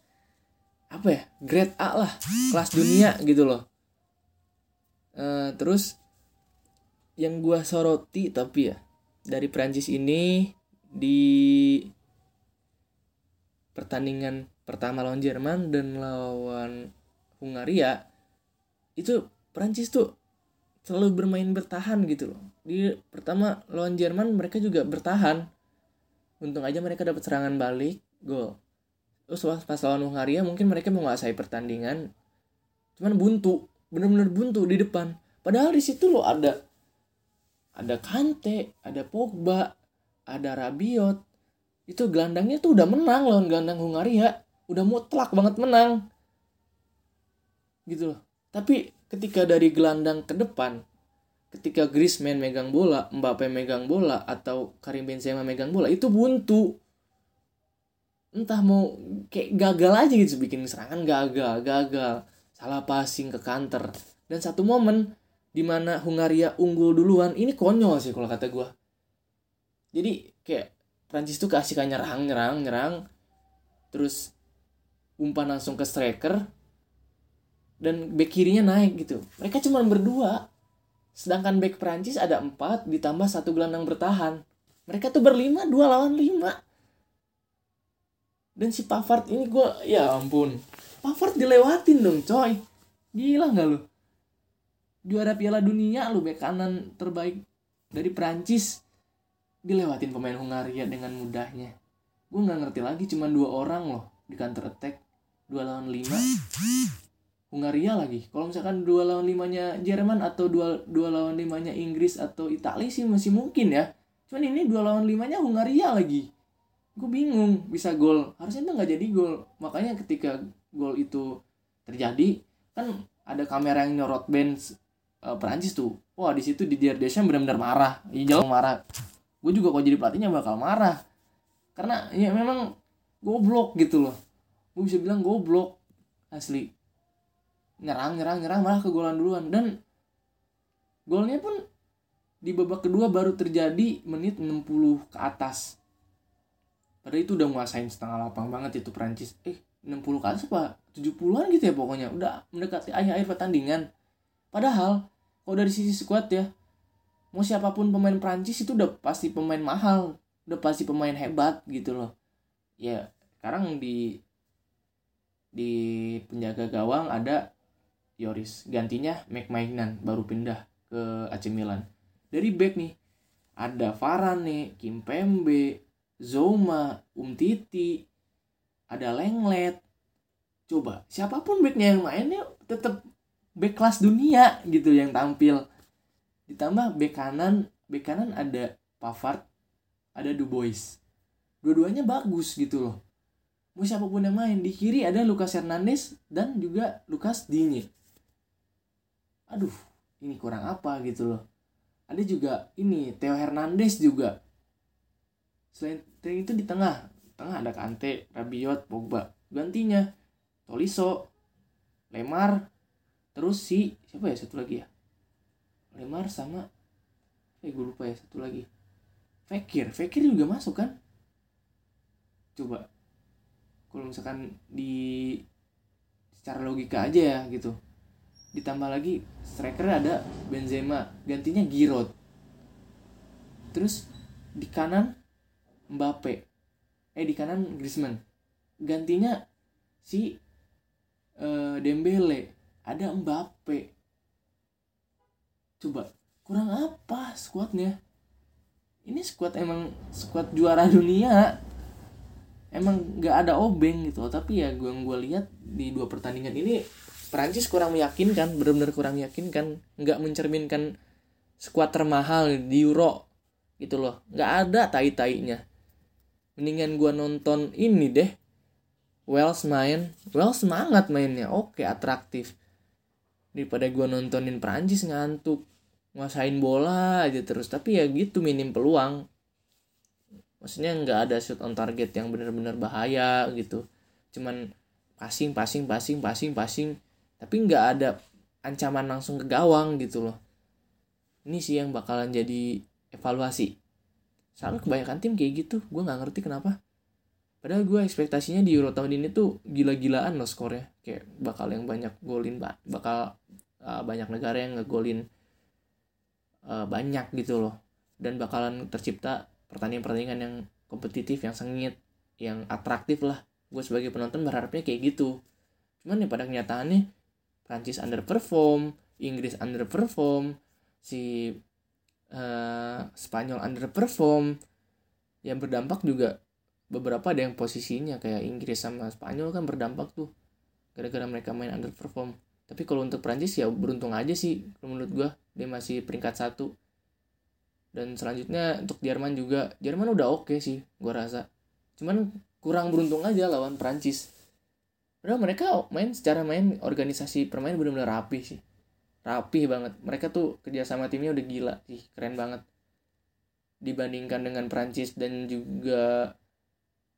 apa ya grade A lah. Kelas dunia gitu loh. Uh, terus yang gua soroti tapi ya dari Prancis ini di pertandingan pertama lawan Jerman dan lawan Hungaria itu Prancis tuh selalu bermain bertahan gitu loh. Di pertama lawan Jerman mereka juga bertahan. Untung aja mereka dapat serangan balik gol. Terus pas lawan Hungaria mungkin mereka menguasai pertandingan. Cuman buntu bener-bener buntu di depan. Padahal di situ loh ada ada Kante ada Pogba ada Rabiot. Itu gelandangnya tuh udah menang lawan gelandang Hungaria. Udah mutlak banget menang. Gitu loh. Tapi ketika dari gelandang ke depan ketika Griezmann megang bola Mbappe megang bola atau Karim Benzema megang bola itu buntu. Entah mau kayak gagal aja gitu bikin serangan gagal gagal. Salah passing ke counter dan satu momen di mana Hungaria unggul duluan ini konyol sih kalau kata gue jadi kayak Prancis tuh kasih kan nyerang nyerang nyerang terus umpan langsung ke striker dan back kirinya naik gitu. Mereka cuma berdua sedangkan back Prancis ada empat ditambah satu gelandang bertahan. Mereka tuh berlima dua lawan lima. Dan si Pavard ini gue ya ampun. Pavard dilewatin dong coy. Gila nggak lu juara Piala Dunia lu back kanan terbaik dari Prancis dilewatin pemain Hungaria dengan mudahnya. Gue nggak ngerti lagi cuma dua orang loh di counter attack. Dua lawan lima. Hungaria lagi. Kalau misalkan dua lawan limanya Jerman atau dua dua lawan limanya Inggris atau Italia sih masih mungkin ya. Cuman ini dua lawan limanya Hungaria lagi. Gue bingung bisa gol. Harusnya itu nggak jadi gol. Makanya ketika gol itu terjadi kan ada kamera yang nyorot band uh, Perancis tuh. Wah di situ di Deschamps benar-benar marah. Iya marah. Gue juga kalau jadi pelatihnya bakal marah. Karena ya memang goblok gitu loh. Gue bisa bilang goblok asli. Nyerang nyerang nyerang malah kegolan duluan. Dan golnya pun di babak kedua baru terjadi menit 60 ke atas. Padahal itu udah nguasain setengah lapang banget itu Prancis eh 60 ke atas apa 70-an gitu ya pokoknya. Udah mendekati akhir-akhir pertandingan. Padahal kalau dari sisi squad ya. Mau siapa pun pemain Prancis itu udah pasti pemain mahal. Udah pasti pemain hebat gitu loh. Ya sekarang di di penjaga gawang ada Yoris gantinya McMahon baru pindah ke AC Milan. Dari back nih ada Varane, Kimpembe, Zoma, Umtiti, ada Lenglet. Coba siapa pun backnya yang mainnya tetap back kelas dunia gitu yang tampil. Ditambah bek kanan bek kanan ada Pavard ada Dubois dua-duanya bagus gitu loh. Mau siapa pun yang main di kiri ada Lucas Hernandez dan juga Lucas Digne. Aduh ini kurang apa gitu loh. Ada juga ini Theo Hernandez juga. Selain itu di tengah. Tengah ada Kante Rabiot Pogba. Gantinya Tolisso Lemar terus si siapa ya satu lagi ya? Lemar sama eh gue lupa ya satu lagi. Fekir Fekir juga masuk kan? Coba kalau misalkan di secara logika aja ya gitu. Ditambah lagi striker ada Benzema gantinya Giroud. Terus di kanan Mbappe. Eh di kanan Griezmann. Gantinya si uh, Dembele ada Mbappe. Coba kurang apa skuadnya ini skuad emang skuad juara dunia. Emang nggak ada obeng gitu. Tapi ya gue gue lihat di dua pertandingan ini Prancis kurang meyakinkan benar-benar kurang meyakinkan. Nggak mencerminkan skuad termahal di Euro gitu loh. Nggak ada tai tainya mendingan gue nonton ini deh. Wales main. Wales semangat mainnya. Oke atraktif daripada gue nontonin Prancis ngantuk nguasain bola aja terus. Tapi ya gitu minim peluang. Maksudnya nggak ada shoot on target yang benar-benar bahaya gitu. Cuman passing passing passing passing passing. Tapi nggak ada ancaman langsung ke gawang gitu loh. Ini sih yang bakalan jadi evaluasi. Soalnya kebanyakan tim kayak gitu gue nggak ngerti kenapa padahal gue ekspektasinya di Euro tahun ini tuh gila-gilaan loh skornya. Kayak bakal yang banyak golin bakal uh, banyak negara yang ngegolin uh, banyak gitu loh. Dan bakalan tercipta pertandingan-pertandingan yang kompetitif yang sengit yang atraktif lah. Gue sebagai penonton berharapnya kayak gitu. Cuman ya pada kenyataannya Prancis underperform Inggris underperform si uh, Spanyol underperform yang berdampak juga beberapa ada yang posisinya kayak Inggris sama Spanyol kan berdampak tuh gara-gara mereka main underperform. Tapi kalau untuk Prancis ya beruntung aja sih menurut gue dia masih peringkat satu. Dan selanjutnya untuk Jerman juga. Jerman udah oke okay sih gue rasa. Cuman kurang beruntung aja lawan Prancis Padahal mereka main secara main organisasi permain benar-benar rapi sih. Rapi banget. Mereka tuh kerjasama timnya udah gila sih keren banget. Dibandingkan dengan Prancis dan juga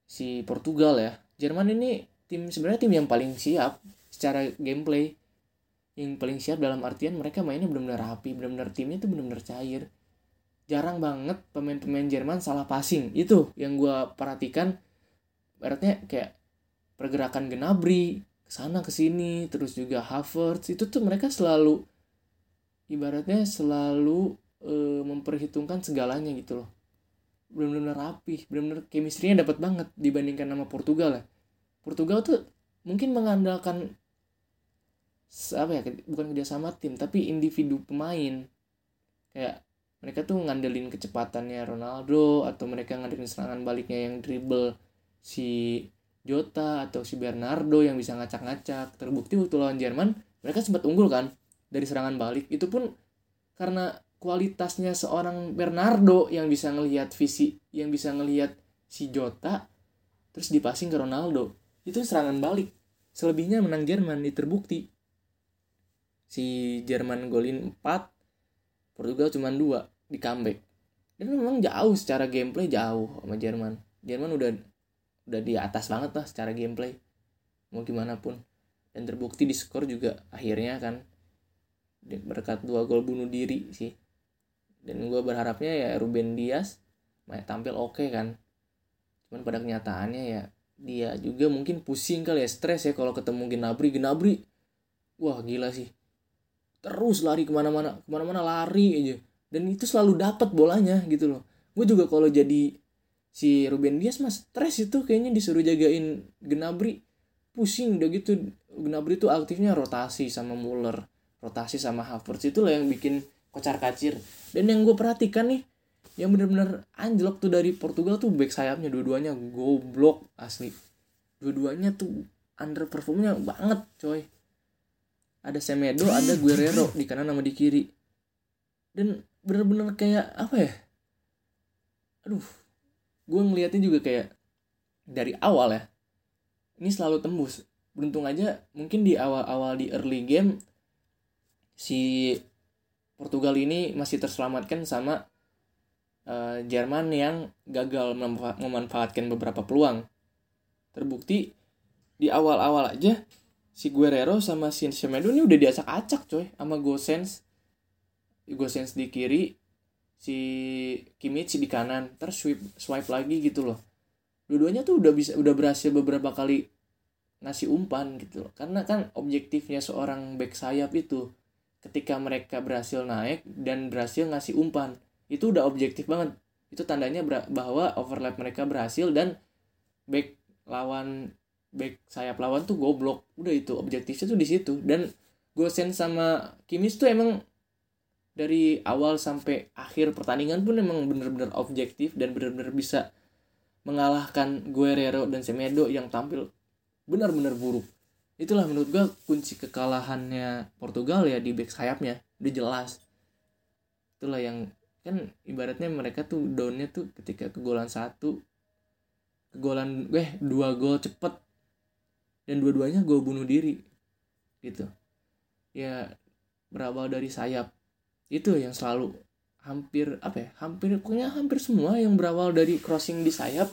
si Portugal ya. Jerman ini tim sebenarnya tim yang paling siap secara gameplay. Yang paling siap dalam artian mereka mainnya benar-benar rapi benar-benar timnya tuh benar-benar cair. Jarang banget pemain-pemain Jerman salah passing. Itu yang gue perhatikan. Berarti kayak pergerakan Gnabry ke sana ke sini terus juga Havertz. Itu tuh mereka selalu ibaratnya selalu e, memperhitungkan segalanya gitu loh benar-benar rapi benar-benar chemistry-nya dapat banget dibandingkan sama Portugal ya. Portugal tuh mungkin mengandalkan apa ya bukan kerjasama tim tapi individu pemain. Kayak mereka tuh ngandelin kecepatannya Ronaldo atau mereka ngandelin serangan baliknya yang dribble si Jota atau si Bernardo yang bisa ngacak-ngacak. Terbukti waktu lawan Jerman mereka sempat unggul kan dari serangan balik. Itu pun karena kualitasnya seorang Bernardo yang bisa ngelihat visi yang bisa ngelihat si Jota terus dipasing ke Ronaldo. Itu serangan balik. Selebihnya menang Jerman itu terbukti. Si Jerman golin 4 Portugal cuma dua di comeback. Dan memang jauh secara gameplay jauh sama Jerman. Jerman udah udah di atas banget lah secara gameplay. Mau gimana pun. Dan terbukti di skor juga akhirnya kan. Berkat dua gol bunuh diri sih dan gue berharapnya ya Ruben Dias tampil oke okay kan. Cuman pada kenyataannya ya dia juga mungkin pusing kali ya stres ya kalau ketemu Gnabry. Gnabry wah gila sih. Terus lari ke mana-mana ke mana-mana lari aja. Dan itu selalu dapat bolanya gitu loh. Gue juga kalau jadi si Ruben Dias mas stres itu kayaknya disuruh jagain Gnabry. Pusing udah gitu. Gnabry tuh aktifnya rotasi sama Muller rotasi sama Havertz. Itu lah yang bikin kocar kacir. Dan yang gue perhatikan nih yang bener-bener anjlok tuh dari Portugal tuh back sayapnya dua-duanya goblok asli. Dua-duanya tuh underperformnya banget coy. Ada Semedo ada Guerrero di kanan sama di kiri. Dan bener-bener kayak apa ya? Aduh gue ngeliatnya juga kayak dari awal ya ini selalu tembus. Beruntung aja mungkin di awal-awal di early game si Portugal ini masih terselamatkan sama uh, Jerman yang gagal memanfaatkan beberapa peluang. Terbukti di awal-awal aja si Guerrero sama si Semedo ini udah diacak-acak coy sama Gosens Gosens di kiri si Kimmich di kanan. Terus swipe swipe lagi gitu loh. Dua-duanya tuh udah bisa udah berhasil beberapa kali ngasih umpan gitu loh. Karena kan objektifnya seorang back sayap itu ketika mereka berhasil naik dan berhasil ngasih umpan itu udah objektif banget. Itu tandanya bahwa overlap mereka berhasil dan back lawan back sayap lawan tuh goblok. Udah itu objektifnya tuh di situ. Dan Gosen sama Kimis tuh emang dari awal sampai akhir pertandingan pun emang bener-bener objektif dan bener-bener bisa mengalahkan Guerrero dan Semedo yang tampil benar-benar buruk. Itulah menurut gue kunci kekalahannya Portugal ya di back sayapnya. Udah jelas. Itulah yang kan ibaratnya mereka tuh downnya tuh ketika kegolan satu kegolan eh dua gol cepet. Dan dua-duanya gue bunuh diri. Gitu. Ya berawal dari sayap. Itu yang selalu hampir apa ya hampir pokoknya hampir semua yang berawal dari crossing di sayap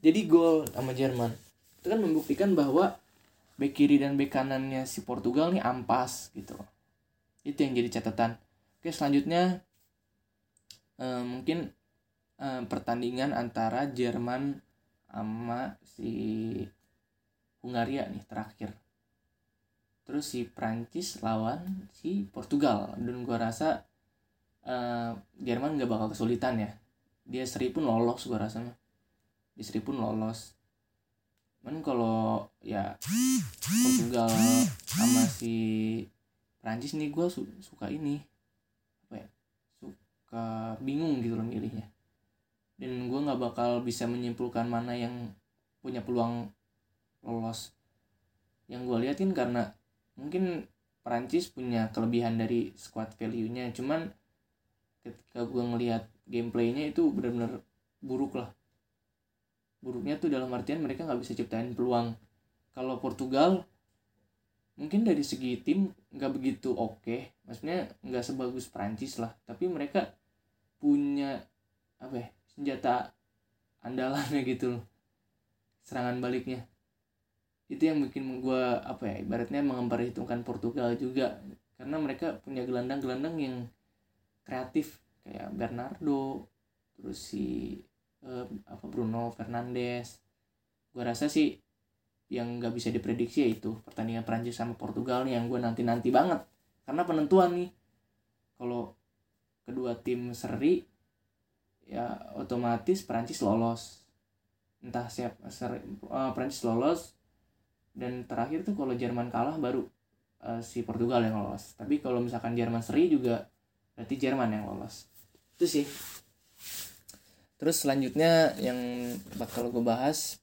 jadi gol sama Jerman. Itu kan membuktikan bahwa bek kiri dan bek kanannya si Portugal nih ampas gitu. Itu yang jadi catatan. Oke selanjutnya uh, mungkin uh, pertandingan antara Jerman sama si Hungaria nih terakhir. Terus si Prancis lawan si Portugal. Dan gua rasa uh, Jerman nggak bakal kesulitan ya. Dia seri pun lolos gua rasa di seri pun lolos cuman kalau ya Portugal sama si Prancis nih gue su suka ini apa ya suka bingung gitu loh milihnya. Dan gue nggak bakal bisa menyimpulkan mana yang punya peluang lolos. Yang gue liatin karena mungkin Prancis punya kelebihan dari squad value-nya cuman ketika gue ngelihat gameplaynya itu benar-benar buruk lah buruknya tuh dalam artian mereka nggak bisa ciptain peluang. Kalau Portugal mungkin dari segi tim nggak begitu oke. Okay. maksudnya nggak sebagus Prancis lah. Tapi mereka punya apa ya senjata andalannya gitu loh. Serangan baliknya. Itu yang bikin gue apa ya ibaratnya memperhitungkan Portugal juga. Karena mereka punya gelandang-gelandang yang kreatif. Kayak Bernardo terus si eh, apa Bruno Fernandes. Gue rasa sih yang nggak bisa diprediksi yaitu pertandingan Prancis sama Portugal nih yang gue nanti nanti banget. Karena penentuan nih. Kalau kedua tim seri ya otomatis Prancis lolos. Entah siap seri, uh, Prancis lolos. Dan terakhir tuh kalau Jerman kalah baru uh, si Portugal yang lolos. Tapi kalau misalkan Jerman seri juga berarti Jerman yang lolos. Itu sih terus selanjutnya yang bakal gue bahas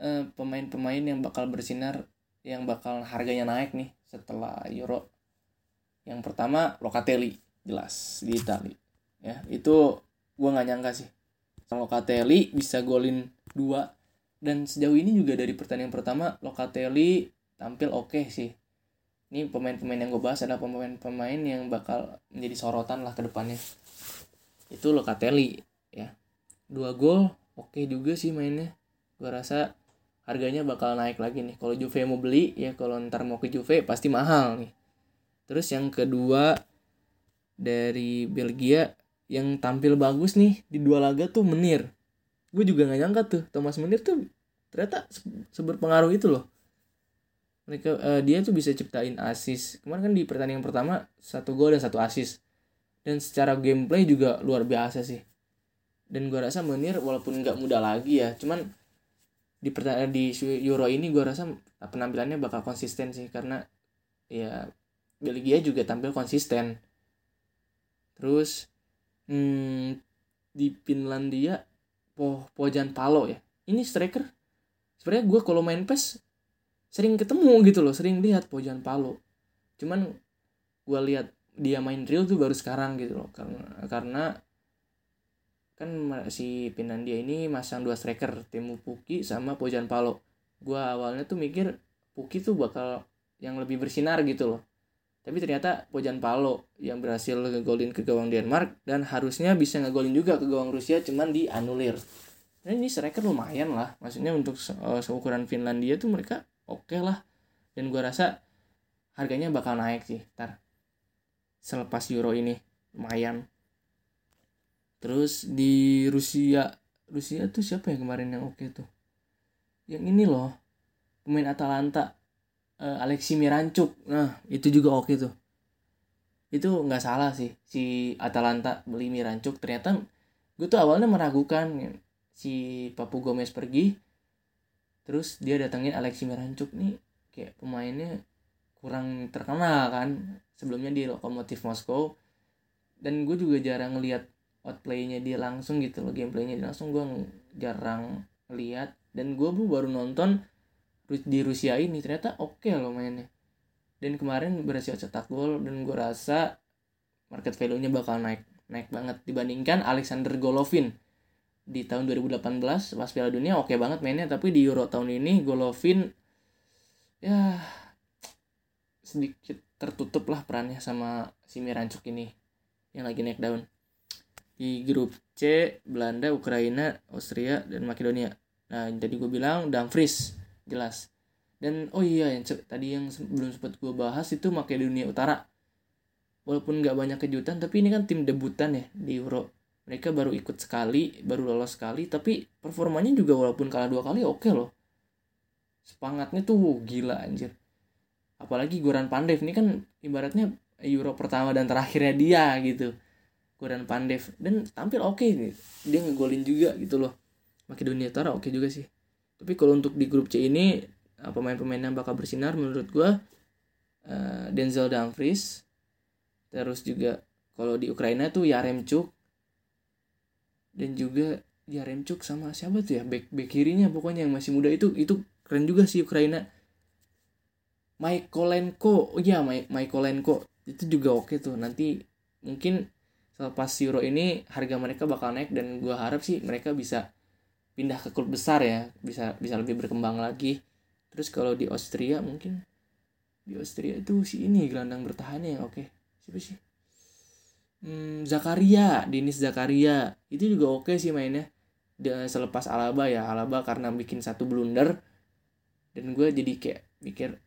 eh, pemain-pemain yang bakal bersinar yang bakal harganya naik nih setelah Euro. Yang pertama Locatelli jelas di Itali ya itu gue nggak nyangka sih. Locatelli bisa golin dua. Dan sejauh ini juga dari pertandingan pertama Locatelli tampil oke okay sih. Ini pemain-pemain yang gue bahas adalah pemain-pemain yang bakal menjadi sorotan lah ke depannya. Itu Locatelli ya. Dua gol oke okay juga sih mainnya. Gue rasa harganya bakal naik lagi nih. Kalau Juve mau beli ya kalau ntar mau ke Juve pasti mahal nih. Terus yang kedua dari Belgia yang tampil bagus nih di dua laga tuh Menir. Gue juga nggak nyangka tuh Thomas Menir tuh ternyata seberpengaruh itu loh. Mereka uh, dia tuh bisa ciptain asis kemarin kan di pertandingan pertama satu gol dan satu asis dan secara gameplay juga luar biasa sih dan gue rasa Menir walaupun nggak muda lagi ya cuman di pertandingan di Euro ini gue rasa penampilannya bakal konsisten sih karena ya Belgia juga tampil konsisten. Terus hmm, di Finlandia po Pojan Palo ya. Ini striker sebenarnya gue kalau main PES sering ketemu gitu loh sering lihat Pojan Palo. Cuman gue lihat dia main real tuh baru sekarang gitu loh karena karena kan si Finlandia ini masang dua striker Temu Puki sama Pojan Palo. Gue awalnya tuh mikir Puki tuh bakal yang lebih bersinar gitu loh. Tapi ternyata Pojan Palo yang berhasil ngegolin ke gawang Denmark dan harusnya bisa ngegolin juga ke gawang Rusia cuman dianulir. Nah ini striker lumayan lah. Maksudnya untuk uh, seukuran Finlandia tuh mereka oke okay lah. Dan gue rasa harganya bakal naik sih ntar. Selepas Euro ini lumayan terus di Rusia Rusia tuh siapa ya kemarin yang oke tuh? Yang ini loh pemain Atalanta uh, Alexi Mirancuk nah itu juga oke tuh. Itu nggak salah sih si Atalanta beli Mirancuk ternyata gue tuh awalnya meragukan si Papu Gomez pergi terus dia datangin Alexi Mirancuk nih kayak pemainnya kurang terkenal kan sebelumnya di Lokomotif Moskow. Dan gue juga jarang ngeliat outplaynya dia langsung gitu loh gameplaynya dia langsung. Gue jarang lihat. Dan gue baru nonton di Rusia ini ternyata oke okay loh mainnya. Dan kemarin berhasil cetak gol dan gue rasa market value-nya bakal naik naik banget. Dibandingkan Alexander Golovin di tahun 2018 pas Piala Dunia oke okay banget mainnya. Tapi di Euro tahun ini Golovin ya sedikit tertutup lah perannya sama si Mirancuk ini yang lagi naik daun di grup C Belanda, Ukraina, Austria dan Makedonia. Nah, tadi gue bilang Dumfries jelas. Dan oh iya yang tadi yang belum sempat gue bahas itu Makedonia Utara. walaupun nggak banyak kejutan tapi ini kan tim debutan ya di Euro mereka baru ikut sekali baru lolos sekali tapi performanya juga walaupun kalah dua kali oke okay loh semangatnya tuh wow, gila anjir apalagi Goran Pandev ini kan ibaratnya Euro pertama dan terakhirnya dia gitu Goran Pandev. Dan tampil oke okay nih. Dia ngegolin juga gitu loh. Makedonia Utara oke okay juga sih. Tapi kalau untuk di grup C ini eh, pemain-pemain yang bakal bersinar menurut gue uh, Denzel Dumfries terus juga kalau di Ukraina tuh Yaremchuk dan juga Yaremchuk sama siapa tuh ya? Back back kirinya pokoknya yang masih muda itu itu keren juga sih Ukraina. Maikolenko oh iya Maikolenko. Itu juga oke tuh. Nanti mungkin selepas Euro ini harga mereka bakal naik dan gue harap sih mereka bisa pindah ke klub besar ya. Bisa bisa lebih berkembang lagi. Terus kalau di Austria mungkin di Austria itu si ini gelandang bertahannya yang oke. Siapa sih? Hmm, Zakaria Denis Zakaria. Itu juga oke sih mainnya. Dan selepas Alaba ya. Alaba karena bikin satu blunder. Dan gue jadi kayak mikir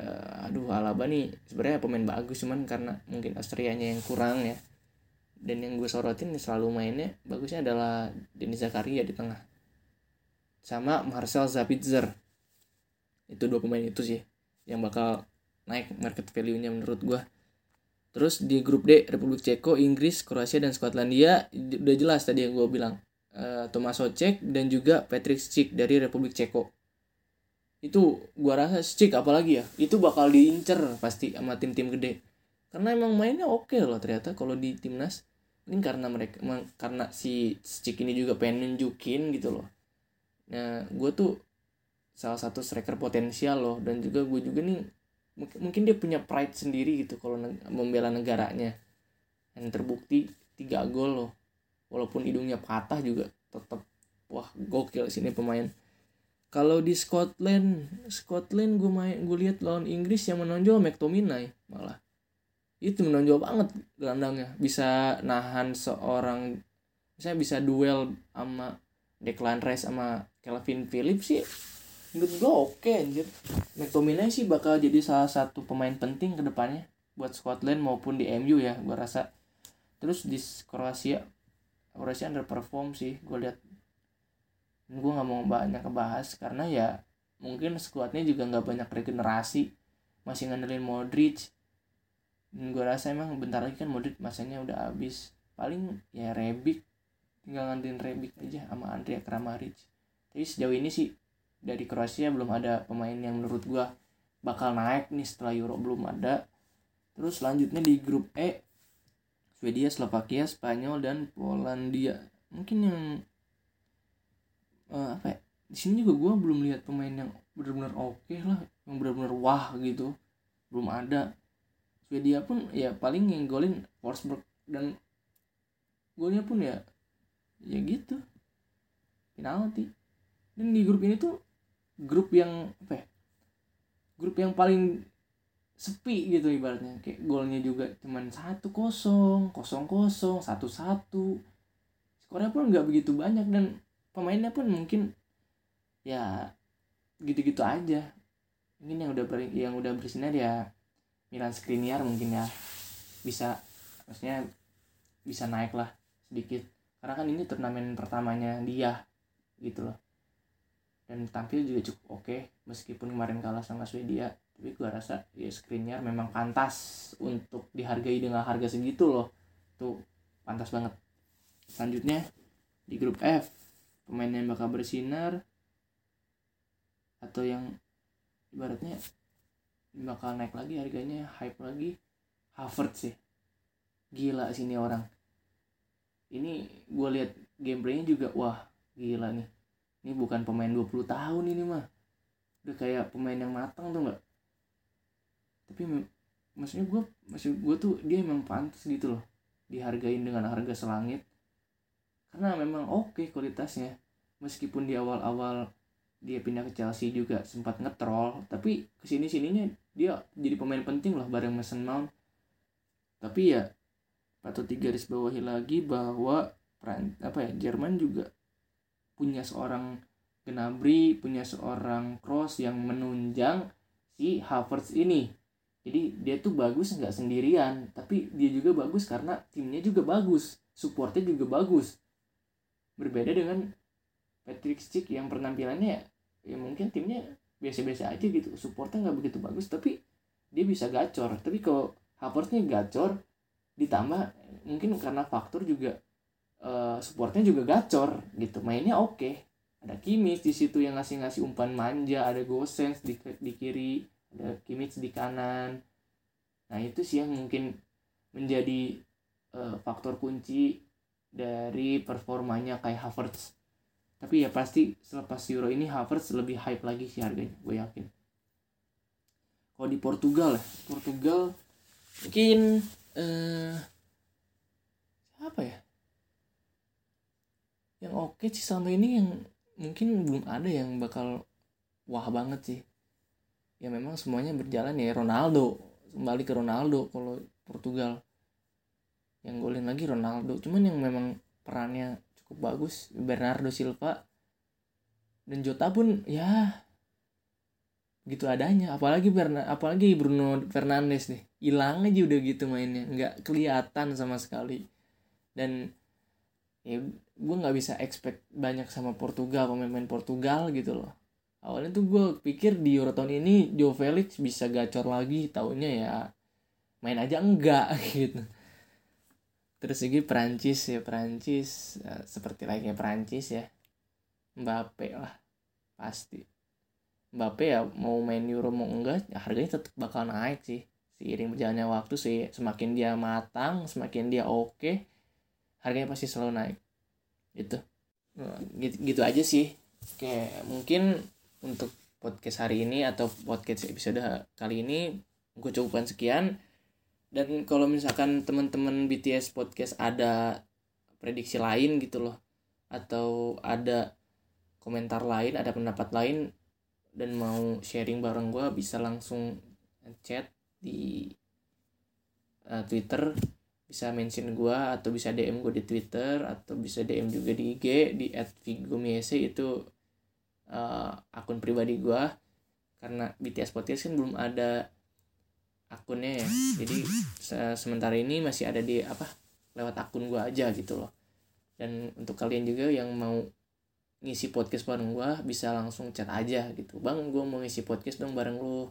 uh, aduh Alaba nih sebenarnya pemain bagus cuman karena mungkin Austrianya yang kurang ya. Dan yang gue sorotin selalu mainnya bagusnya adalah Denis Zakaria di tengah. Sama Marcel Zapitzer itu dua pemain itu sih yang bakal naik market value-nya menurut gue terus di grup D Republik Ceko Inggris Kroasia dan Skotlandia udah jelas tadi yang gue bilang. Uh, Thomas Ocek dan juga Patrick Schick dari Republik Ceko itu gua rasa Stick apalagi ya. Itu bakal diincer pasti sama tim-tim gede. Karena emang mainnya oke okay loh ternyata kalau di timnas. Ini karena mereka karena si Stick ini juga pengen nunjukin gitu loh. Nah gue tuh salah satu striker potensial loh. Dan juga gue juga nih mungkin dia punya pride sendiri gitu kalau membela negaranya. Yang terbukti tiga gol loh. Walaupun hidungnya patah juga tetap wah gokil sini pemain kalau di Scotland Scotland gue main gue lihat lawan Inggris yang menonjol McTominay malah. Itu menonjol banget gelandangnya. Bisa nahan seorang misalnya bisa duel sama Declan Rice sama Calvin Phillips sih menurut gue oke okay, anjir. McTominay sih bakal jadi salah satu pemain penting ke depannya buat Scotland maupun di MU ya gue rasa. Terus di Kroasia Kroasia underperform sih gue lihat gue nggak mau banyak ngebahas karena ya mungkin skuadnya juga nggak banyak regenerasi masih ngandelin Modric. Dan gue rasa emang bentar lagi kan Modric masanya udah habis. Paling ya Rebic tinggal ngandelin Rebic aja sama Andrea Kramaric. Tapi sejauh ini sih dari Kroasia belum ada pemain yang menurut gue bakal naik nih setelah Euro belum ada. Terus selanjutnya di grup E Swedia, Slovakia, Spanyol dan Polandia. Mungkin yang uh, apa ya? Di sini juga gue belum lihat pemain yang benar-benar oke okay lah yang benar-benar wah gitu. Belum ada. Swedia pun ya paling yang golin Forsberg dan golnya pun ya ya gitu. Penalti. Dan di grup ini tuh grup yang apa ya? Grup yang paling sepi gitu ibaratnya. Kayak golnya juga cuman satu kosong kosong kosong satu satu. Skornya pun nggak begitu banyak dan pemainnya pun mungkin ya gitu-gitu aja. Mungkin yang udah ber, yang udah bersinar ya Milan Skriniar mungkin ya. Bisa maksudnya bisa naik lah sedikit. Karena kan ini turnamen pertamanya dia gitu loh. Dan tampil juga cukup oke okay, meskipun kemarin kalah sama Swedia. Tapi gua rasa ya Skriniar memang pantas untuk dihargai dengan harga segitu loh. Tuh pantas banget. Selanjutnya di grup F pemain yang bakal bersinar atau yang ibaratnya bakal naik lagi harganya hype lagi. Harvard sih. Gila sini orang. Ini gue lihat gameplaynya juga wah gila nih. Ini bukan pemain 20 tahun ini mah. Udah kayak pemain yang matang tuh nggak? Tapi maksudnya gue maksud gue tuh dia emang pantas gitu loh. Dihargain dengan harga selangit. Karena memang oke okay kualitasnya meskipun di awal-awal dia pindah ke Chelsea juga sempat ngetrol tapi ke sini sininya dia jadi pemain penting loh bareng Mason Mount. Tapi ya patut digaris bawahi lagi bahwa apa ya Jerman juga punya seorang Gnabry punya seorang Cross yang menunjang si Havertz ini. Jadi dia tuh bagus nggak sendirian tapi dia juga bagus karena timnya juga bagus supportnya juga bagus. Berbeda dengan Patrick Schick yang penampilannya ya mungkin timnya biasa-biasa aja gitu. Supportnya nggak begitu bagus tapi dia bisa gacor. Tapi kalau Havertznya gacor ditambah mungkin karena faktor juga uh, supportnya juga gacor gitu. Mainnya oke. Okay. ada Kimmich di situ yang ngasih-ngasih umpan manja ada Gosens di, di kiri ada Kimmich di kanan. Nah itu sih yang mungkin menjadi uh, faktor kunci dari performanya kayak Havertz tapi ya pasti selepas Euro ini Havertz lebih hype lagi sih harganya gue yakin. Kalau di Portugal ya Portugal mungkin eh apa ya? Yang oke sih sampai ini yang mungkin belum ada yang bakal wah banget sih. Ya memang semuanya berjalan ya Ronaldo. Kembali ke Ronaldo kalau Portugal. Yang golin lagi Ronaldo. Cuman yang memang perannya cukup bagus. Bernardo Silva dan Jota pun ya gitu adanya. Apalagi Berna, apalagi Bruno Fernandes nih. Hilang aja udah gitu mainnya. Nggak kelihatan sama sekali. Dan ya gue nggak bisa expect banyak sama Portugal pemain-pemain Portugal gitu loh. Awalnya tuh gue pikir di Euro tahun ini Joe Felix bisa gacor lagi. Taunya ya main aja enggak gitu terus lagi Perancis ya Perancis ya, seperti layaknya Perancis ya. Mbappe lah pasti. Mbappe ya mau main Euro mau enggak ya harganya tetap bakal naik sih. Seiring berjalannya waktu sih semakin dia matang semakin dia oke okay, harganya pasti selalu naik. Itu gitu, gitu aja sih. Kayak mungkin untuk podcast hari ini atau podcast episode kali ini gue cukupkan sekian dan kalau misalkan teman-teman BTS podcast ada prediksi lain gitu loh atau ada komentar lain ada pendapat lain dan mau sharing bareng gue bisa langsung chat di uh, Twitter bisa mention gue atau bisa DM gue di Twitter atau bisa DM juga di IG di @vigomiese itu uh, akun pribadi gue karena BTS podcast kan belum ada akunnya ya. Jadi se sementara ini masih ada di apa lewat akun gue aja gitu loh. Dan untuk kalian juga yang mau ngisi podcast bareng gue bisa langsung chat aja gitu. Bang gue mau ngisi podcast dong bareng lu.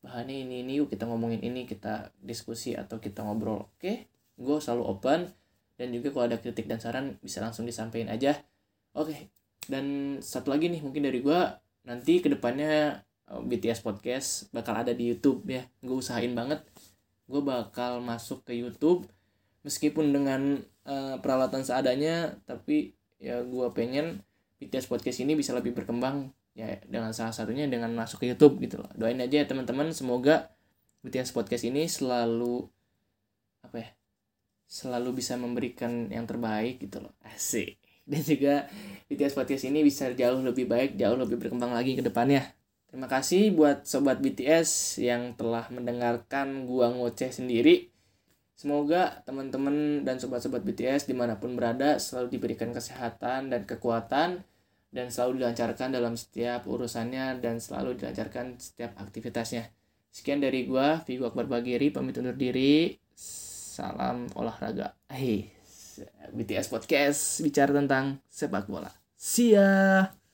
Bahannya ini ini yuk kita ngomongin ini kita diskusi atau kita ngobrol. Oke gue selalu open. Dan juga kalau ada kritik dan saran bisa langsung disampaikan aja. Oke dan satu lagi nih mungkin dari gue nanti ke depannya BTS podcast bakal ada di YouTube ya. Gue usahain banget gue bakal masuk ke YouTube. Meskipun dengan uh, peralatan seadanya tapi ya gue pengen BTS podcast ini bisa lebih berkembang ya dengan salah satunya dengan masuk ke YouTube gitu loh. Doain aja ya teman-teman. Semoga BTS podcast ini selalu apa ya selalu bisa memberikan yang terbaik gitu loh. Asik. Dan juga BTS podcast ini bisa jauh lebih baik jauh lebih berkembang lagi ke depannya terima kasih buat sobat BTS yang telah mendengarkan gua ngoceh sendiri Semoga teman-teman dan sobat-sobat BTS di mana pun berada selalu diberikan kesehatan dan kekuatan dan selalu dilancarkan dalam setiap urusannya dan selalu dilancarkan setiap aktivitasnya. Sekian dari gua, Vigo Akbar Bagiri, pamit undur diri. Salam olahraga. Hey, BTS Podcast bicara tentang sepak bola. See ya!